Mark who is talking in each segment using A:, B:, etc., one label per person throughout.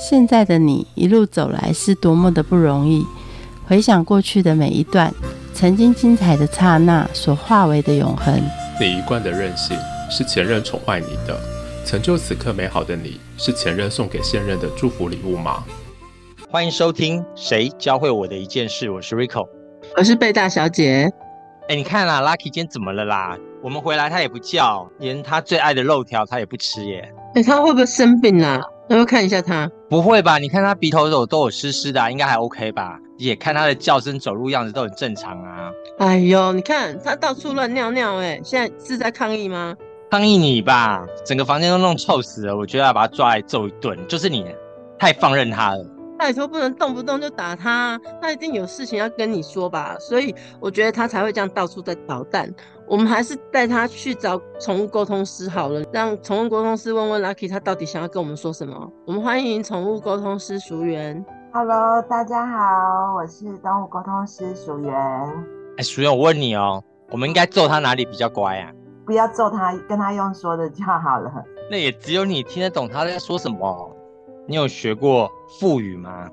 A: 现在的你一路走来是多么的不容易。回想过去的每一段，曾经精彩的刹那所化为的永恒。
B: 你一贯的任性是前任宠坏你的，成就此刻美好的你是前任送给现任的祝福礼物吗？
C: 欢迎收听《谁教会我的一件事》，我是 Rico，
A: 我是贝大小姐。
C: 哎，你看啦，Lucky 今天怎么了啦？我们回来他也不叫，连他最爱的肉条他也不吃耶。
A: 哎，他会不会生病啦？要不要看一下他？
C: 不会吧？你看他鼻头都都有湿湿的，应该还 OK 吧？也看他的叫声、走路样子都很正常啊。
A: 哎呦，你看他到处乱尿尿，哎，现在是在抗议吗？
C: 抗议你吧，整个房间都弄臭死了。我觉得要把他抓来揍一顿。就是你太放任他了。
A: 拜托，不能动不动就打他，他一定有事情要跟你说吧？所以我觉得他才会这样到处在捣蛋。我们还是带他去找宠物沟通师好了，让宠物沟通师问问 Lucky 他到底想要跟我们说什么。我们欢迎宠物沟通师淑媛。
D: Hello，大家好，我是动物沟通师淑媛。
C: 哎，淑媛，我问你哦，我们应该揍他哪里比较乖啊？
D: 不要揍他，跟他用说的就好了。
C: 那也只有你听得懂他在说什么。你有学过腹语吗？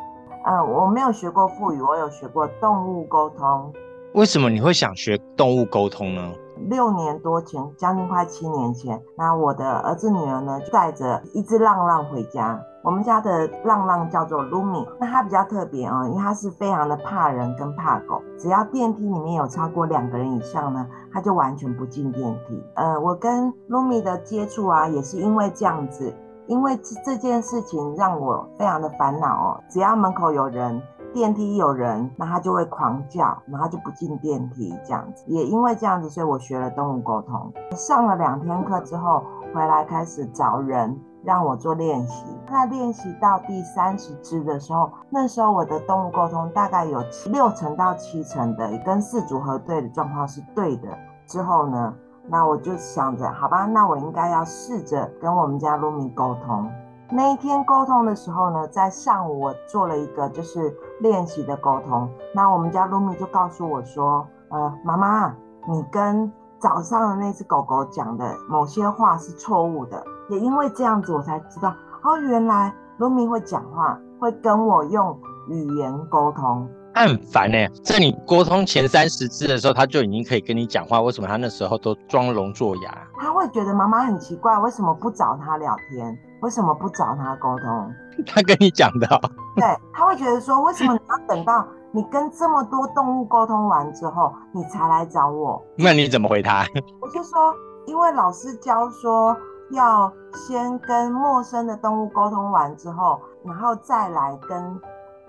D: 呃，我没有学过腹语，我有学过动物沟通。
C: 为什么你会想学动物沟通呢？
D: 六年多前，将近快七年前，那我的儿子女儿呢，就带着一只浪浪回家。我们家的浪浪叫做 Lumi，那它比较特别啊，因为它是非常的怕人跟怕狗，只要电梯里面有超过两个人以上呢，它就完全不进电梯。呃，我跟 Lumi 的接触啊，也是因为这样子。因为这这件事情让我非常的烦恼哦，只要门口有人，电梯有人，那他就会狂叫，然后就不进电梯这样子。也因为这样子，所以我学了动物沟通，上了两天课之后，回来开始找人让我做练习。那练习到第三十只的时候，那时候我的动物沟通大概有六成到七成的跟四组核对的状况是对的。之后呢？那我就想着，好吧，那我应该要试着跟我们家露米沟通。那一天沟通的时候呢，在上午我做了一个就是练习的沟通。那我们家露米就告诉我说，呃，妈妈，你跟早上的那只狗狗讲的某些话是错误的。也因为这样子，我才知道，哦，原来露米会讲话，会跟我用语言沟通。
C: 他很烦呢，在你沟通前三十次的时候，他就已经可以跟你讲话。为什么他那时候都装聋作哑？
D: 他会觉得妈妈很奇怪，为什么不找他聊天？为什么不找他沟通？
C: 他跟你讲的。
D: 对，他会觉得说，为什么你要等到你跟这么多动物沟通完之后，你才来找我？
C: 那你怎么回他？
D: 我就说，因为老师教说要先跟陌生的动物沟通完之后，然后再来跟。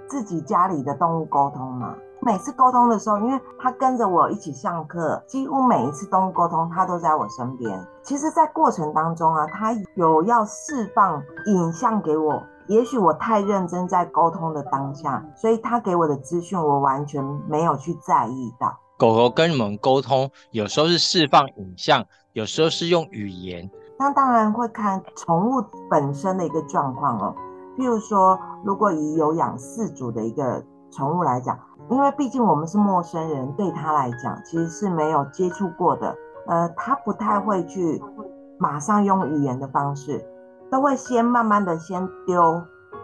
D: 自己家里的动物沟通嘛，每次沟通的时候，因为他跟着我一起上课，几乎每一次动物沟通，他都在我身边。其实，在过程当中啊，他有要释放影像给我，也许我太认真在沟通的当下，所以他给我的资讯我完全没有去在意到。
C: 狗狗跟你们沟通，有时候是释放影像，有时候是用语言。
D: 那当然会看宠物本身的一个状况哦。譬如说，如果以有养四组的一个宠物来讲，因为毕竟我们是陌生人，对他来讲其实是没有接触过的，呃，他不太会去马上用语言的方式，都会先慢慢的先丢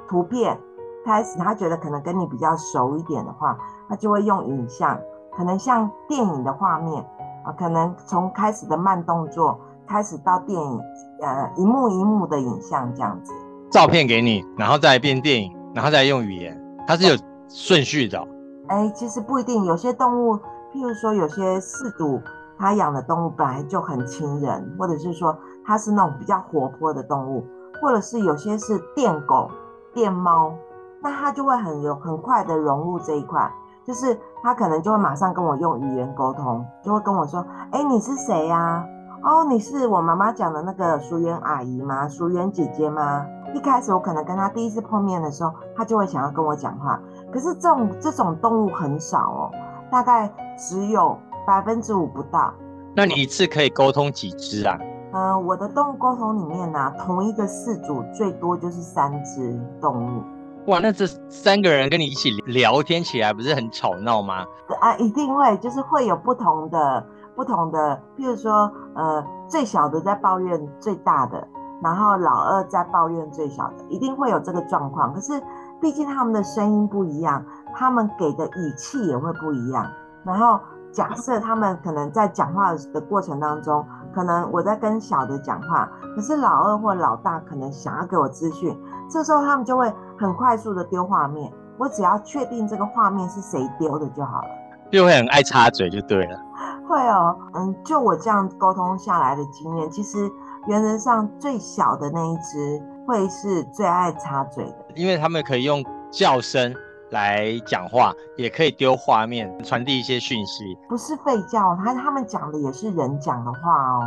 D: 图片，开始他觉得可能跟你比较熟一点的话，他就会用影像，可能像电影的画面啊，可能从开始的慢动作开始到电影，呃，一幕一幕的影像这样子。
C: 照片给你，然后再变电影，然后再用语言，它是有顺序的。
D: 哎，其实不一定，有些动物，譬如说有些饲主他养的动物本来就很亲人，或者是说它是那种比较活泼的动物，或者是有些是电狗、电猫，那它就会很有很快的融入这一块，就是它可能就会马上跟我用语言沟通，就会跟我说：“哎，你是谁呀？哦，你是我妈妈讲的那个淑媛阿姨吗？淑媛姐姐吗？”一开始我可能跟他第一次碰面的时候，他就会想要跟我讲话。可是这种这种动物很少哦，大概只有百分之五不到。
C: 那你一次可以沟通几只啊？
D: 嗯，我的动物沟通里面呢，同一个饲主最多就是三只动物。
C: 哇，那这三个人跟你一起聊天起来不是很吵闹吗？
D: 啊，一定会，就是会有不同的不同的，譬如说，呃，最小的在抱怨最大的。然后老二在抱怨最小的，一定会有这个状况。可是毕竟他们的声音不一样，他们给的语气也会不一样。然后假设他们可能在讲话的过程当中，可能我在跟小的讲话，可是老二或老大可能想要给我资讯，这时候他们就会很快速的丢画面，我只要确定这个画面是谁丢的就好了。
C: 就会很爱插嘴就对了。
D: 会哦，嗯，就我这样沟通下来的经验，其实原则上最小的那一只会是最爱插嘴的，
C: 因为他们可以用叫声来讲话，也可以丢画面传递一些讯息。
D: 不是吠叫，他他们讲的也是人讲的话哦。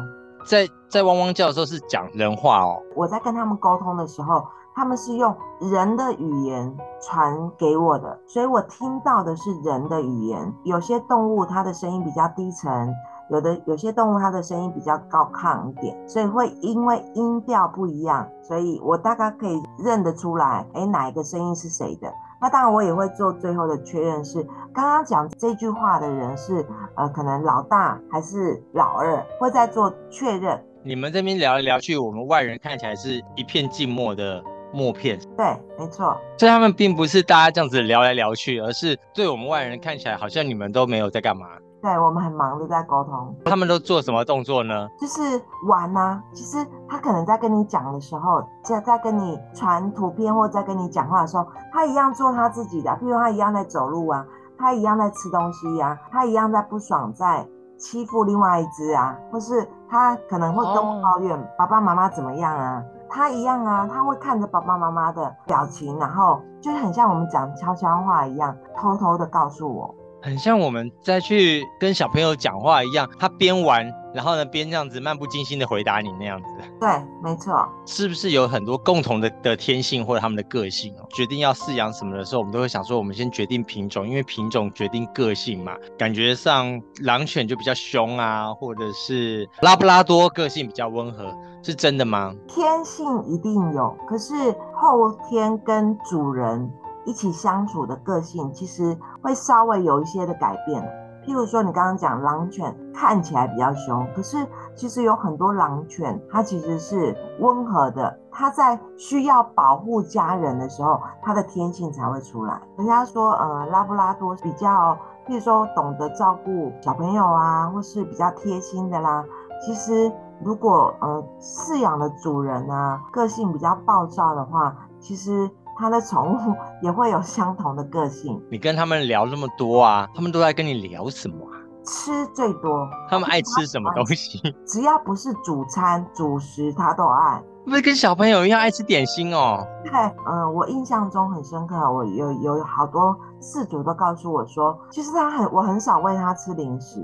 C: 在在汪汪叫的时候是讲人话哦。
D: 我在跟他们沟通的时候。他们是用人的语言传给我的，所以我听到的是人的语言。有些动物它的声音比较低沉，有的有些动物它的声音比较高亢一点，所以会因为音调不一样，所以我大概可以认得出来，哎，哪一个声音是谁的。那当然我也会做最后的确认，是刚刚讲这句话的人是呃可能老大还是老二，会再做确认。
C: 你们这边聊来聊去，我们外人看起来是一片静默的。默片，
D: 对，没错。
C: 所以他们并不是大家这样子聊来聊去，而是对我们外人看起来好像你们都没有在干嘛。
D: 对我们很忙的在沟通。
C: 他们都做什么动作呢？
D: 就是玩呐。其实他可能在跟你讲的时候，在在跟你传图片或在跟你讲话的时候，他一样做他自己的。譬如他一样在走路啊，他一样在吃东西呀，他一样在不爽在欺负另外一只啊，或是他可能会跟我抱怨爸爸妈妈怎么样啊。他一样啊，他会看着爸爸妈妈的表情，然后就是很像我们讲悄悄话一样，偷偷的告诉我。
C: 很像我们在去跟小朋友讲话一样，他边玩，然后呢边这样子漫不经心的回答你那样子。
D: 对，没错。
C: 是不是有很多共同的的天性或者他们的个性哦？决定要饲养什么的时候，我们都会想说，我们先决定品种，因为品种决定个性嘛。感觉上狼犬就比较凶啊，或者是拉布拉多个性比较温和，是真的吗？
D: 天性一定有，可是后天跟主人。一起相处的个性其实会稍微有一些的改变，譬如说你刚刚讲狼犬看起来比较凶，可是其实有很多狼犬它其实是温和的，它在需要保护家人的时候，它的天性才会出来。人家说，呃，拉布拉多比较，譬如说懂得照顾小朋友啊，或是比较贴心的啦。其实如果呃饲养的主人啊个性比较暴躁的话，其实。他的宠物 也会有相同的个性。
C: 你跟他们聊那么多啊，他们都在跟你聊什么啊？
D: 吃最多。
C: 他们爱吃什么东西？
D: 只要不是主餐、主食，他都爱。
C: 不是跟小朋友一样爱吃点心哦？
D: 对，嗯，我印象中很深刻，我有有好多饲主都告诉我说，其实他很，我很少喂他吃零食，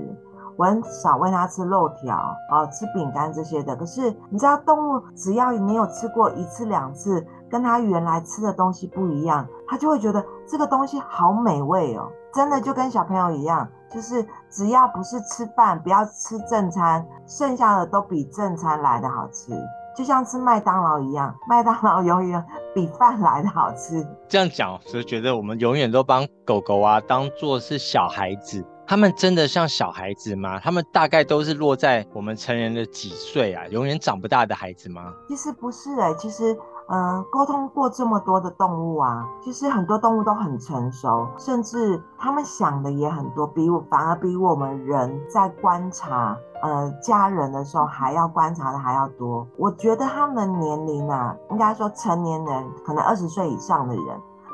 D: 我很少喂它吃肉条啊，吃饼干这些的。可是你知道，动物只要你有吃过一次两次。跟它原来吃的东西不一样，它就会觉得这个东西好美味哦，真的就跟小朋友一样，就是只要不是吃饭，不要吃正餐，剩下的都比正餐来的好吃，就像吃麦当劳一样，麦当劳永远比饭来的好吃。
C: 这样讲，就觉得我们永远都帮狗狗啊当做是小孩子，他们真的像小孩子吗？他们大概都是落在我们成人的几岁啊，永远长不大的孩子吗？
D: 其实不是哎，其实。嗯，沟通过这么多的动物啊，其实很多动物都很成熟，甚至他们想的也很多，比我反而比我们人在观察呃家人的时候还要观察的还要多。我觉得他们年龄啊，应该说成年人，可能二十岁以上的人。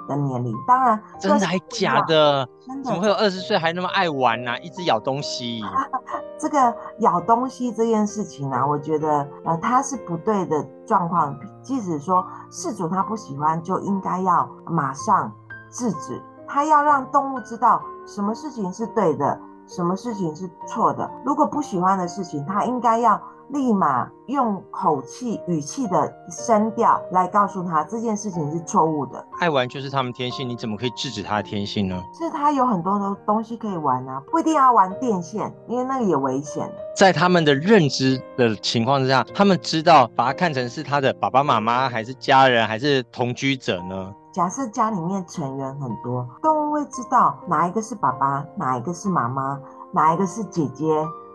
D: 的年龄，当然
C: 真的还假的？怎么会有二十岁还那么爱玩呢？一直咬东西。
D: 这个咬东西这件事情呢，我觉得呃，它是不对的状况。即使说事主他不喜欢，就应该要马上制止。他要让动物知道什么事情是对的，什么事情是错的。如果不喜欢的事情，他应该要。立马用口气、语气的声调来告诉他这件事情是错误的。
C: 爱玩就是他们天性，你怎么可以制止他的天性呢？
D: 是他有很多的东西可以玩啊，不一定要玩电线，因为那个也危险。
C: 在他们的认知的情况之下，他们知道把它看成是他的爸爸妈妈，还是家人，还是同居者呢？
D: 假设家里面成员很多，动物会知道哪一个是爸爸，哪一个是妈妈，哪一个是姐姐。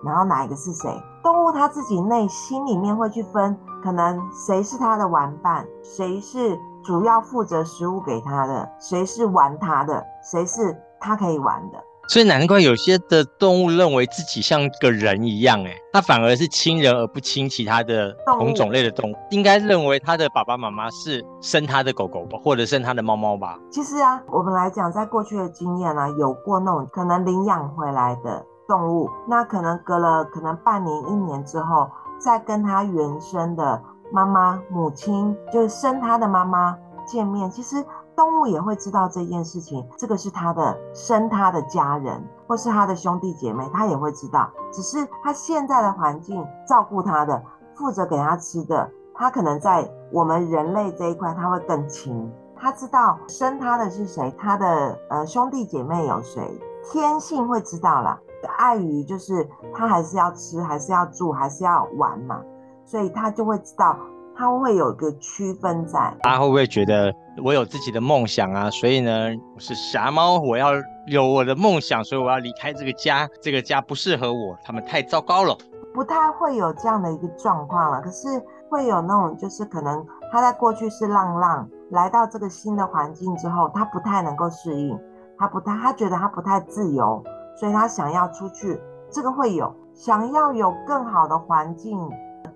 D: 然后哪一个是谁？动物它自己内心里面会去分可能谁是它的玩伴，谁是主要负责食物给它的，谁是玩它的，谁是它可以玩的。
C: 所以难怪有些的动物认为自己像个人一样，哎，它反而是亲人而不亲其他的同种类的动物。应该认为它的爸爸妈妈是生它的狗狗吧，或者生它的猫猫吧。
D: 其实啊，我们来讲，在过去的经验啊，有过那种可能领养回来的动物，那可能隔了可能半年、一年之后，再跟它原生的妈妈、母亲，就是生它的妈妈见面，其实。动物也会知道这件事情，这个是它的生它的家人，或是它的兄弟姐妹，它也会知道。只是它现在的环境照顾它的，负责给它吃的，它可能在我们人类这一块，它会更亲。它知道生它的是谁，它的呃兄弟姐妹有谁，天性会知道了。碍于就是他还是要吃，还是要住，还是要玩嘛，所以他就会知道。他会有一个区分在，
C: 他会不会觉得我有自己的梦想啊？所以呢，我是侠猫，我要有我的梦想，所以我要离开这个家，这个家不适合我，他们太糟糕了。
D: 不太会有这样的一个状况了，可是会有那种，就是可能他在过去是浪浪，来到这个新的环境之后，他不太能够适应，他不太，他觉得他不太自由，所以他想要出去，这个会有想要有更好的环境。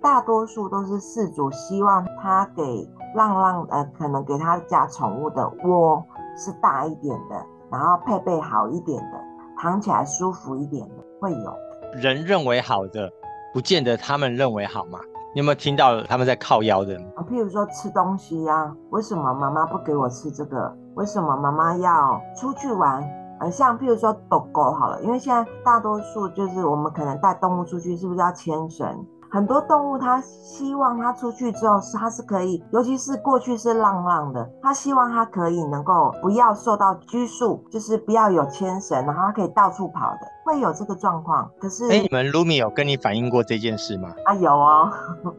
D: 大多数都是饲主希望他给浪浪，呃，可能给他家宠物的窝是大一点的，然后配备好一点的，躺起来舒服一点的，会有
C: 人认为好的，不见得他们认为好嘛？你有没有听到他们在靠腰的？
D: 譬如说吃东西呀，为什么妈妈不给我吃这个？为什么妈妈要出去玩？呃，像譬如说狗狗好了，因为现在大多数就是我们可能带动物出去，是不是要牵绳？很多动物，它希望它出去之后它是可以，尤其是过去是浪浪的，它希望它可以能够不要受到拘束，就是不要有牵绳，然后它可以到处跑的，会有这个状况。可是，
C: 哎，你们 Lumi 有跟你反映过这件事吗？
D: 啊，有哦。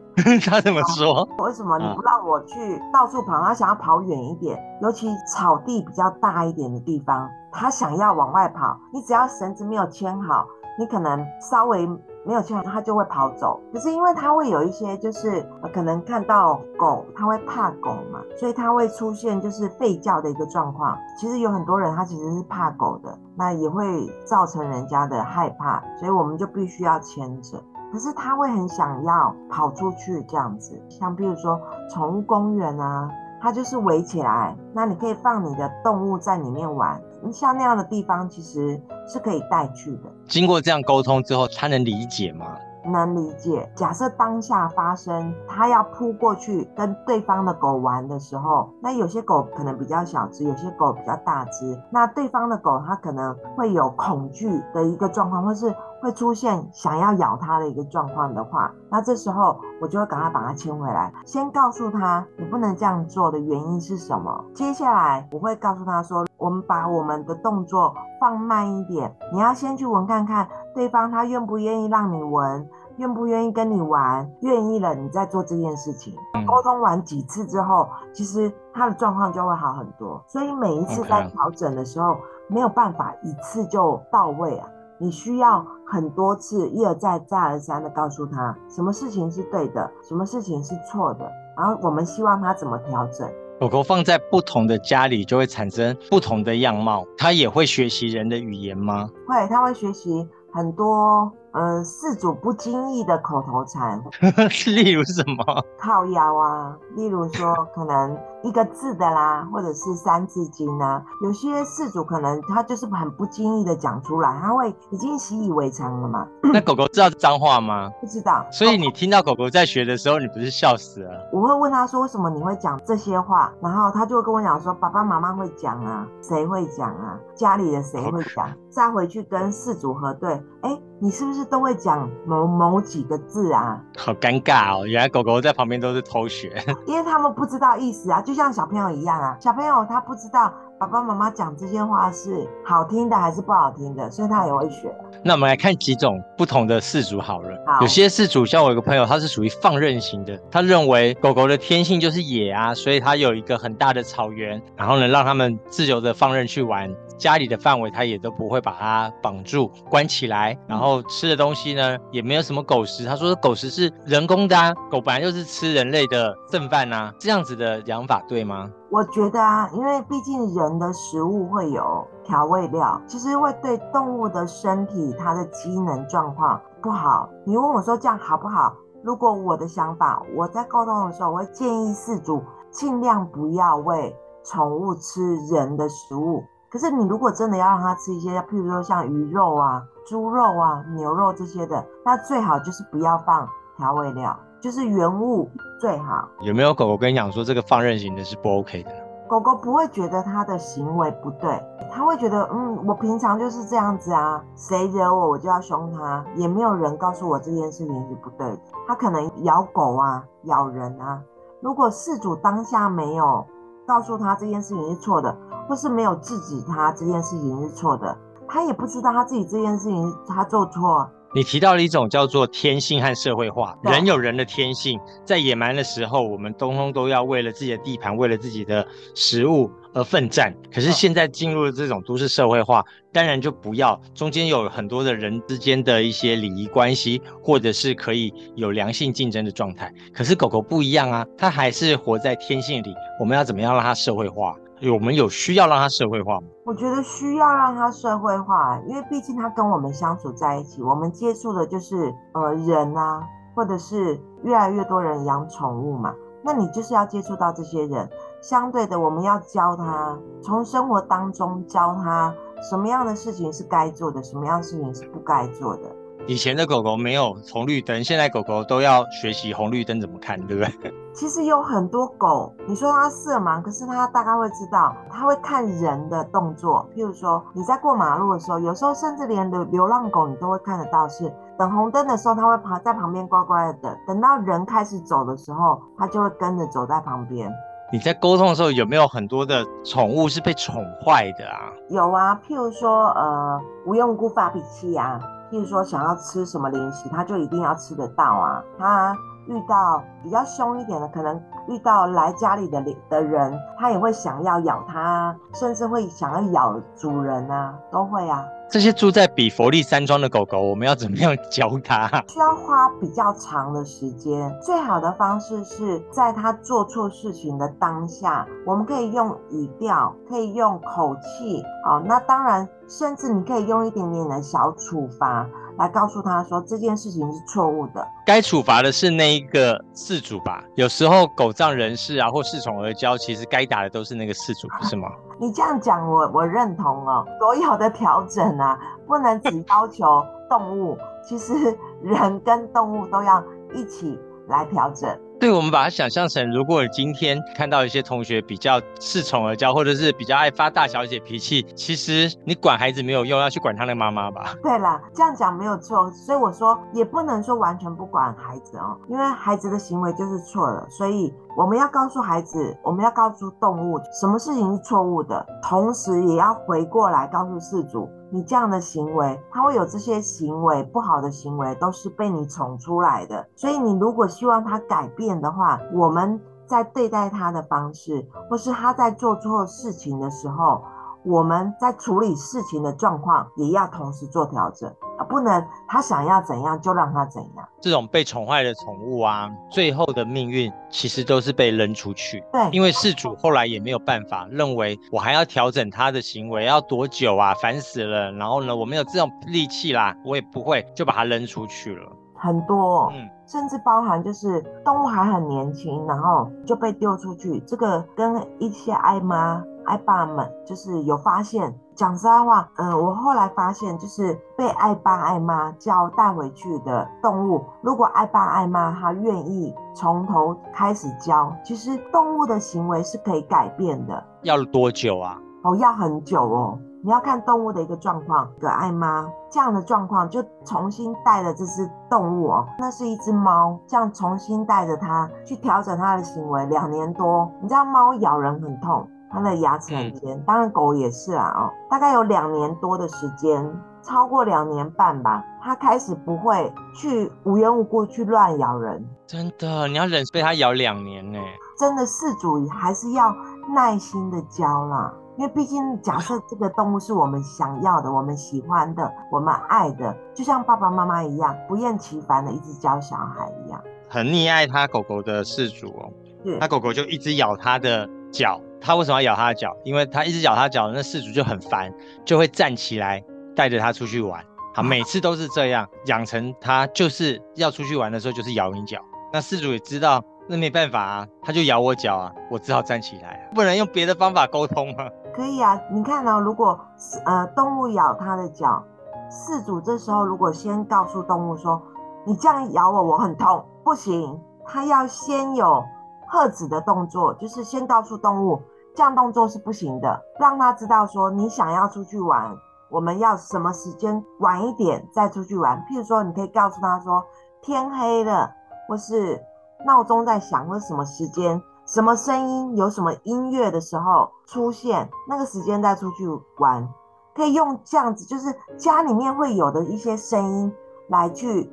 C: 他怎么说？
D: 为什么你不让我去到处跑？他想要跑远一点，尤其草地比较大一点的地方，他想要往外跑。你只要绳子没有牵好，你可能稍微。没有牵，它就会跑走。可是因为它会有一些，就是可能看到狗，它会怕狗嘛，所以它会出现就是吠叫的一个状况。其实有很多人他其实是怕狗的，那也会造成人家的害怕，所以我们就必须要牵着。可是它会很想要跑出去这样子，像比如说宠物公园啊，它就是围起来，那你可以放你的动物在里面玩。像那样的地方，其实是可以带去的。
C: 经过这样沟通之后，他能理解吗？
D: 能理解。假设当下发生，他要扑过去跟对方的狗玩的时候，那有些狗可能比较小只，有些狗比较大只，那对方的狗它可能会有恐惧的一个状况，或是。会出现想要咬它的一个状况的话，那这时候我就会赶快把它牵回来，先告诉他你不能这样做的原因是什么。接下来我会告诉他说，我们把我们的动作放慢一点，你要先去闻看看对方他愿不愿意让你闻，愿不愿意跟你玩，愿意了你再做这件事情。沟通完几次之后，其实他的状况就会好很多。所以每一次在调整的时候，没有办法一次就到位啊。你需要很多次一而再再而三的告诉他，什么事情是对的，什么事情是错的，然后我们希望他怎么调整。
C: 狗狗放在不同的家里，就会产生不同的样貌。它也会学习人的语言吗？
D: 会，它会学习很多。呃，四组不经意的口头禅，
C: 例如什么？
D: 靠腰啊，例如说可能一个字的啦，或者是三字经啊。有些事主可能他就是很不经意的讲出来，他会已经习以为常了嘛。
C: 那狗狗知道脏话吗？
D: 不知道。
C: 所以你听到狗狗在学的时候，你不是笑死了？
D: 我会问他说，为什么你会讲这些话？然后他就会跟我讲说，爸爸妈妈会讲啊，谁会讲啊？家里的谁会讲？再回去跟事主核对，哎。你是不是都会讲某某几个字啊？
C: 好尴尬哦！原来狗狗在旁边都是偷学，
D: 因为他们不知道意思啊，就像小朋友一样啊。小朋友他不知道爸爸妈妈讲这些话是好听的还是不好听的，所以他也会学。
C: 那我们来看几种不同的饲主好了。
D: 好
C: 有些饲主像我有个朋友，他是属于放任型的，他认为狗狗的天性就是野啊，所以他有一个很大的草原，然后呢让他们自由的放任去玩。家里的范围他也都不会把它绑住关起来，然后吃的东西呢也没有什么狗食。他说狗食是人工的啊，狗本来就是吃人类的剩饭啊，这样子的养法对吗？
D: 我觉得啊，因为毕竟人的食物会有调味料，其实会对动物的身体它的机能状况不好。你问我说这样好不好？如果我的想法，我在沟通的时候，我会建议饲主尽量不要喂宠物吃人的食物。可是你如果真的要让它吃一些，譬如说像鱼肉啊、猪肉啊、牛肉这些的，那最好就是不要放调味料，就是原物最好。
C: 有没有狗狗跟你讲说这个放任型的是不 OK 的？
D: 狗狗不会觉得它的行为不对，它会觉得，嗯，我平常就是这样子啊，谁惹我我就要凶它，也没有人告诉我这件事情是不对的。它可能咬狗啊、咬人啊，如果事主当下没有告诉他这件事情是错的，或是没有制止他这件事情是错的，他也不知道他自己这件事情他做错。
C: 你提到了一种叫做天性和社会化，人有人的天性，在野蛮的时候，我们通通都要为了自己的地盘，为了自己的食物而奋战。可是现在进入了这种都市社会化，当然就不要，中间有很多的人之间的一些礼仪关系，或者是可以有良性竞争的状态。可是狗狗不一样啊，它还是活在天性里，我们要怎么样让它社会化？我们有需要让他社会化吗？
D: 我觉得需要让他社会化，因为毕竟他跟我们相处在一起，我们接触的就是呃人啊，或者是越来越多人养宠物嘛，那你就是要接触到这些人。相对的，我们要教他从生活当中教他什么样的事情是该做的，什么样的事情是不该做的。
C: 以前的狗狗没有红绿灯，现在狗狗都要学习红绿灯怎么看，对不对？
D: 其实有很多狗，你说它色盲，可是它大概会知道，它会看人的动作。譬如说你在过马路的时候，有时候甚至连流流浪狗你都会看得到是，等红灯的时候，它会爬在旁边乖乖的等，等到人开始走的时候，它就会跟着走在旁边。
C: 你在沟通的时候有没有很多的宠物是被宠坏的啊？
D: 有啊，譬如说呃无缘无故发脾气啊，譬如说想要吃什么零食，它就一定要吃得到啊，它。遇到比较凶一点的，可能遇到来家里的的人，它也会想要咬它，甚至会想要咬主人啊，都会啊。
C: 这些住在比佛利山庄的狗狗，我们要怎么样教它？
D: 需要花比较长的时间。最好的方式是在它做错事情的当下，我们可以用语调，可以用口气，哦，那当然，甚至你可以用一点点的小处罚。来告诉他说这件事情是错误的，
C: 该处罚的是那一个事主吧。有时候狗仗人势啊，或恃宠而骄，其实该打的都是那个事主，不是吗？
D: 你这样讲，我我认同哦。所有的调整啊，不能只要求动物，其实 人跟动物都要一起来调整。
C: 对，我们把它想象成，如果今天看到一些同学比较恃宠而骄，或者是比较爱发大小姐脾气，其实你管孩子没有用，要去管他的妈妈吧。
D: 对啦，这样讲没有错，所以我说也不能说完全不管孩子哦，因为孩子的行为就是错了，所以我们要告诉孩子，我们要告诉动物什么事情是错误的，同时也要回过来告诉事主。你这样的行为，他会有这些行为不好的行为，都是被你宠出来的。所以你如果希望他改变的话，我们在对待他的方式，或是他在做错事情的时候，我们在处理事情的状况，也要同时做调整啊，不能他想要怎样就让他怎样。
C: 这种被宠坏的宠物啊，最后的命运其实都是被扔出去。
D: 对，
C: 因为事主后来也没有办法，认为我还要调整他的行为，要多久啊？烦死了。然后呢，我没有这种力气啦，我也不会就把它扔出去了。
D: 很多，
C: 嗯，
D: 甚至包含就是动物还很年轻，然后就被丢出去。这个跟一些爱妈、爱爸们就是有发现。讲实在话，嗯、我后来发现，就是被爱爸爱妈教带回去的动物，如果爱爸爱妈他愿意从头开始教，其实动物的行为是可以改变的。
C: 要多久啊？
D: 哦，要很久哦。你要看动物的一个状况，可爱妈这样的状况，就重新带着这只动物哦，那是一只猫，这样重新带着它去调整它的行为，两年多，你知道猫咬人很痛，它的牙齿很尖。当然狗也是啊，哦，大概有两年多的时间，超过两年半吧，它开始不会去无缘无故去乱咬人。
C: 真的，你要忍被它咬两年呢？
D: 真的，饲主还是要耐心的教啦。因为毕竟，假设这个动物是我们想要的、我们喜欢的、我们爱的，就像爸爸妈妈一样，不厌其烦的一直教小孩一样，
C: 很溺爱他狗狗的饲主哦。
D: 是
C: 他狗狗就一直咬他的脚，他为什么要咬他的脚？因为他一直咬他脚，那饲主就很烦，就会站起来带着他出去玩。好，每次都是这样，养成他就是要出去玩的时候就是咬你脚。那饲主也知道，那没办法啊，他就咬我脚啊，我只好站起来，不能用别的方法沟通吗？
D: 可以啊。你看哦，如果呃动物咬它的脚，饲主这时候如果先告诉动物说：“你这样咬我，我很痛。”不行，他要先有喝止的动作，就是先告诉动物这样动作是不行的，让他知道说你想要出去玩，我们要什么时间晚一点再出去玩。譬如说，你可以告诉他说天黑了，或是闹钟在响，或什么时间。什么声音有什么音乐的时候出现，那个时间再出去玩，可以用这样子，就是家里面会有的一些声音来去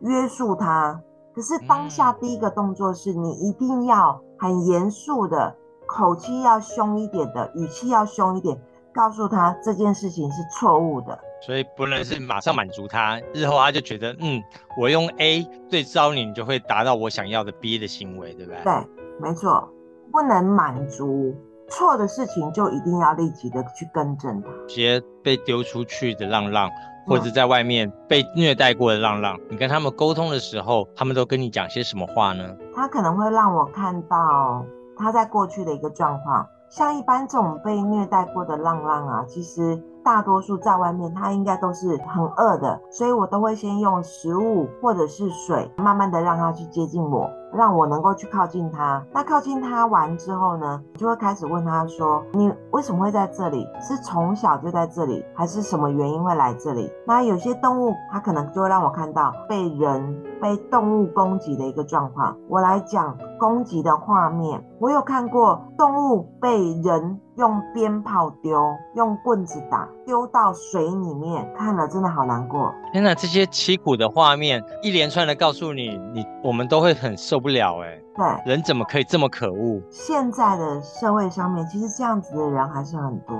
D: 约束他。可是当下第一个动作是你一定要很严肃的，口气要凶一点的，语气要凶一点，告诉他这件事情是错误的。
C: 所以不能是马上满足他，日后他就觉得，嗯，我用 A 对招你，你就会达到我想要的 B 的行为，对不对？
D: 对。没错，不能满足错的事情，就一定要立即的去更正它。
C: 些被丢出去的浪浪，或者在外面被虐待过的浪浪，你跟他们沟通的时候，他们都跟你讲些什么话呢？
D: 他可能会让我看到他在过去的一个状况，像一般这种被虐待过的浪浪啊，其实。大多数在外面，它应该都是很饿的，所以我都会先用食物或者是水，慢慢的让它去接近我，让我能够去靠近它。那靠近它完之后呢，就会开始问他说：“你为什么会在这里？是从小就在这里，还是什么原因会来这里？”那有些动物，它可能就会让我看到被人、被动物攻击的一个状况。我来讲攻击的画面，我有看过动物被人。用鞭炮丢，用棍子打，丢到水里面，看了真的好难过。
C: 天哪，这些凄苦的画面，一连串的告诉你，你我们都会很受不了哎。
D: 对，
C: 人怎么可以这么可恶？
D: 现在的社会上面，其实这样子的人还是很多。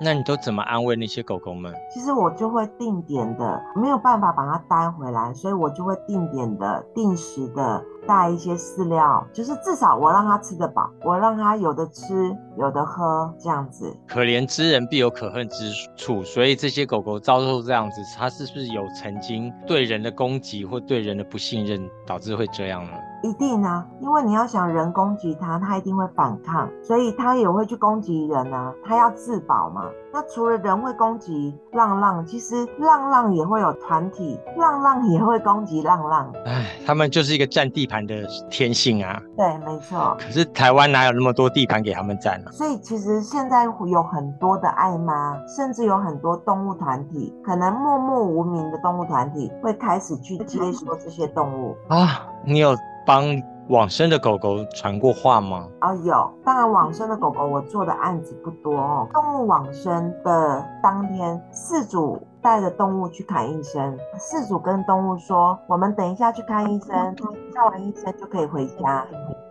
C: 那你都怎么安慰那些狗狗们？
D: 其实我就会定点的，没有办法把它带回来，所以我就会定点的、定时的。带一些饲料，就是至少我让它吃得饱，我让它有的吃，有的喝，这样子。
C: 可怜之人必有可恨之处，所以这些狗狗遭受这样子，它是不是有曾经对人的攻击或对人的不信任，导致会这样呢？
D: 一定啊，因为你要想人攻击它，它一定会反抗，所以它也会去攻击人啊，它要自保嘛。那除了人会攻击浪浪，其实浪浪也会有团体，浪浪也会攻击浪浪。
C: 哎，他们就是一个占地盘的天性啊。
D: 对，没错。
C: 可是台湾哪有那么多地盘给他们占呢？
D: 所以其实现在有很多的爱妈，甚至有很多动物团体，可能默默无名的动物团体会开始去接收这些动物
C: 啊。你有？帮往生的狗狗传过话吗？
D: 啊，有。当然，往生的狗狗我做的案子不多哦。动物往生的当天，饲主带着动物去看医生，饲主跟动物说：“我们等一下去看医生，看完医生就可以回家。”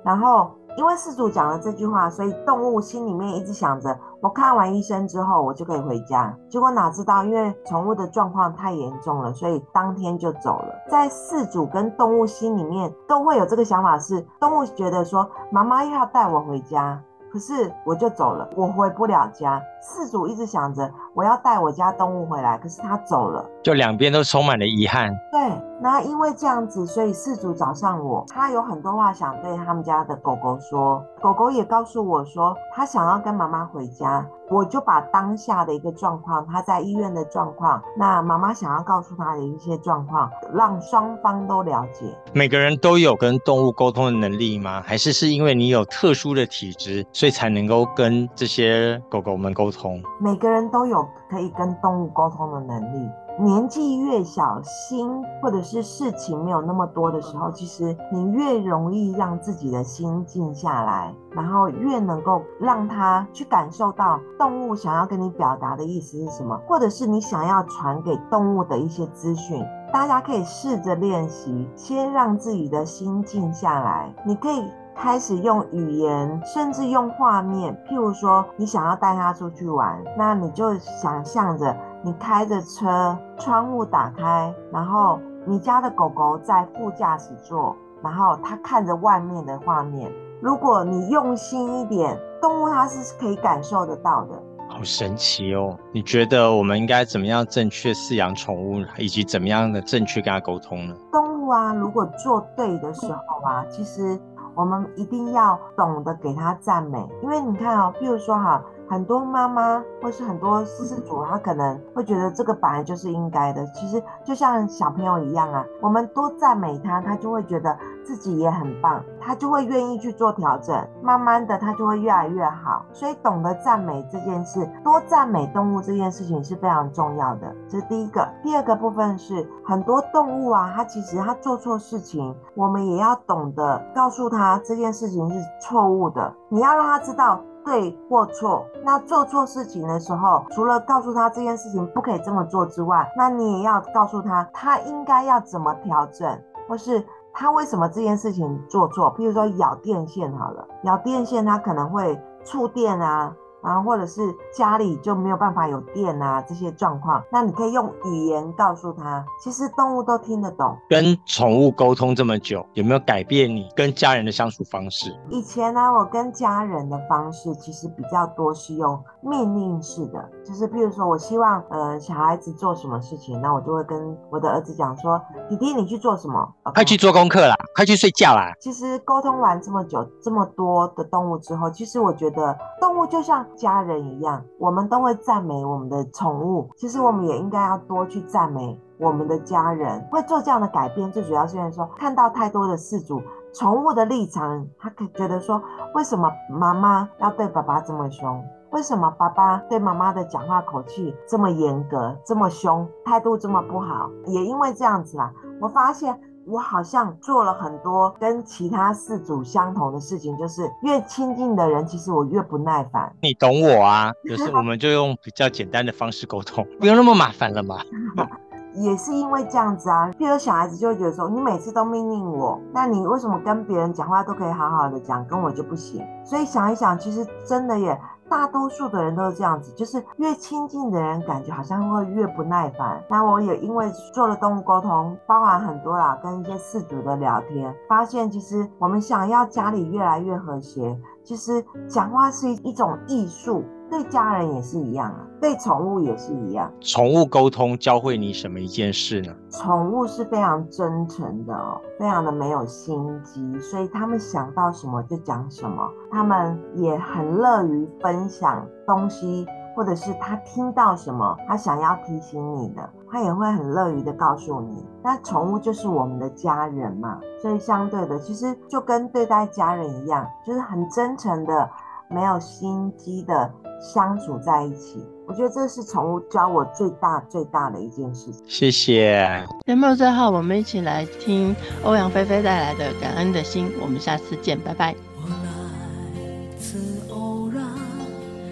D: 然后。因为事主讲了这句话，所以动物心里面一直想着，我看完医生之后，我就可以回家。结果哪知道，因为宠物的状况太严重了，所以当天就走了。在事主跟动物心里面都会有这个想法，是动物觉得说，妈妈又要带我回家。可是我就走了，我回不了家。事主一直想着我要带我家动物回来，可是他走了，
C: 就两边都充满了遗憾。
D: 对，那因为这样子，所以事主找上我，他有很多话想对他们家的狗狗说。狗狗也告诉我说，他想要跟妈妈回家。我就把当下的一个状况，他在医院的状况，那妈妈想要告诉他的一些状况，让双方都了解。
C: 每个人都有跟动物沟通的能力吗？还是是因为你有特殊的体质，所以才能够跟这些狗狗们沟通？
D: 每个人都有可以跟动物沟通的能力。年纪越小，心或者是事情没有那么多的时候，其实你越容易让自己的心静下来，然后越能够让他去感受到动物想要跟你表达的意思是什么，或者是你想要传给动物的一些资讯。大家可以试着练习，先让自己的心静下来。你可以开始用语言，甚至用画面，譬如说你想要带他出去玩，那你就想象着你开着车，窗户打开，然后你家的狗狗在副驾驶座，然后它看着外面的画面。如果你用心一点，动物它是可以感受得到的。
C: 好神奇哦！你觉得我们应该怎么样正确饲养宠物，以及怎么样的正确跟它沟通呢？
D: 动物啊，如果做对的时候啊，其实我们一定要懂得给它赞美，因为你看哦，譬如说哈。很多妈妈或是很多饲主，他可能会觉得这个本来就是应该的。其实就像小朋友一样啊，我们多赞美他，他就会觉得自己也很棒，他就会愿意去做调整。慢慢的，他就会越来越好。所以懂得赞美这件事，多赞美动物这件事情是非常重要的。这是第一个。第二个部分是很多动物啊，它其实它做错事情，我们也要懂得告诉他这件事情是错误的。你要让他知道。对或错，那做错事情的时候，除了告诉他这件事情不可以这么做之外，那你也要告诉他，他应该要怎么调整，或是他为什么这件事情做错。譬如说咬电线好了，咬电线他可能会触电啊。然后或者是家里就没有办法有电啊，这些状况，那你可以用语言告诉他，其实动物都听得懂。
C: 跟宠物沟通这么久，有没有改变你跟家人的相处方式？
D: 以前呢，我跟家人的方式其实比较多是用命令式的，就是譬如说我希望呃小孩子做什么事情，那我就会跟我的儿子讲说，弟弟你去做什么？
C: 快去做功课啦，快去睡觉啦。
D: 其实沟通完这么久，这么多的动物之后，其实我觉得动物就像。家人一样，我们都会赞美我们的宠物。其实我们也应该要多去赞美我们的家人。会做这样的改变，最主要是因为说看到太多的事主宠物的立场，他可觉得说，为什么妈妈要对爸爸这么凶？为什么爸爸对妈妈的讲话口气这么严格、这么凶，态度这么不好？也因为这样子啦，我发现。我好像做了很多跟其他四组相同的事情，就是越亲近的人，其实我越不耐烦。
C: 你懂我啊，就是我们就用比较简单的方式沟通，不用那么麻烦了嘛。
D: 也是因为这样子啊，譬如小孩子就会觉得说，你每次都命令我，那你为什么跟别人讲话都可以好好的讲，跟我就不行？所以想一想，其实真的耶。大多数的人都是这样子，就是越亲近的人，感觉好像会越不耐烦。那我也因为做了动物沟通，包含很多啦，跟一些饲主的聊天，发现其实我们想要家里越来越和谐，其实讲话是一种艺术。对家人也是一样啊，对宠物也是一样。
C: 宠物沟通教会你什么一件事呢？
D: 宠物是非常真诚的哦，非常的没有心机，所以他们想到什么就讲什么。他们也很乐于分享东西，或者是他听到什么，他想要提醒你的，他也会很乐于的告诉你。那宠物就是我们的家人嘛，所以相对的，其实就跟对待家人一样，就是很真诚的。没有心机的相处在一起，我觉得这是宠物教我最大最大的一件事情。
C: 谢谢。
A: 节目最后，我们一起来听欧阳菲菲带来的《感恩的心》。我们下次见，拜拜。我来自偶然，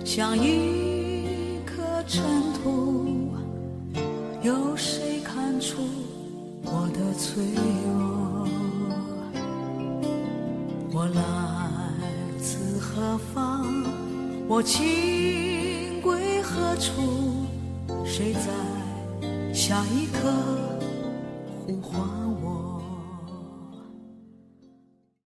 A: 像一颗尘土，有谁看出我的脆弱？我来。何方？我情归何处？谁在下一刻呼唤？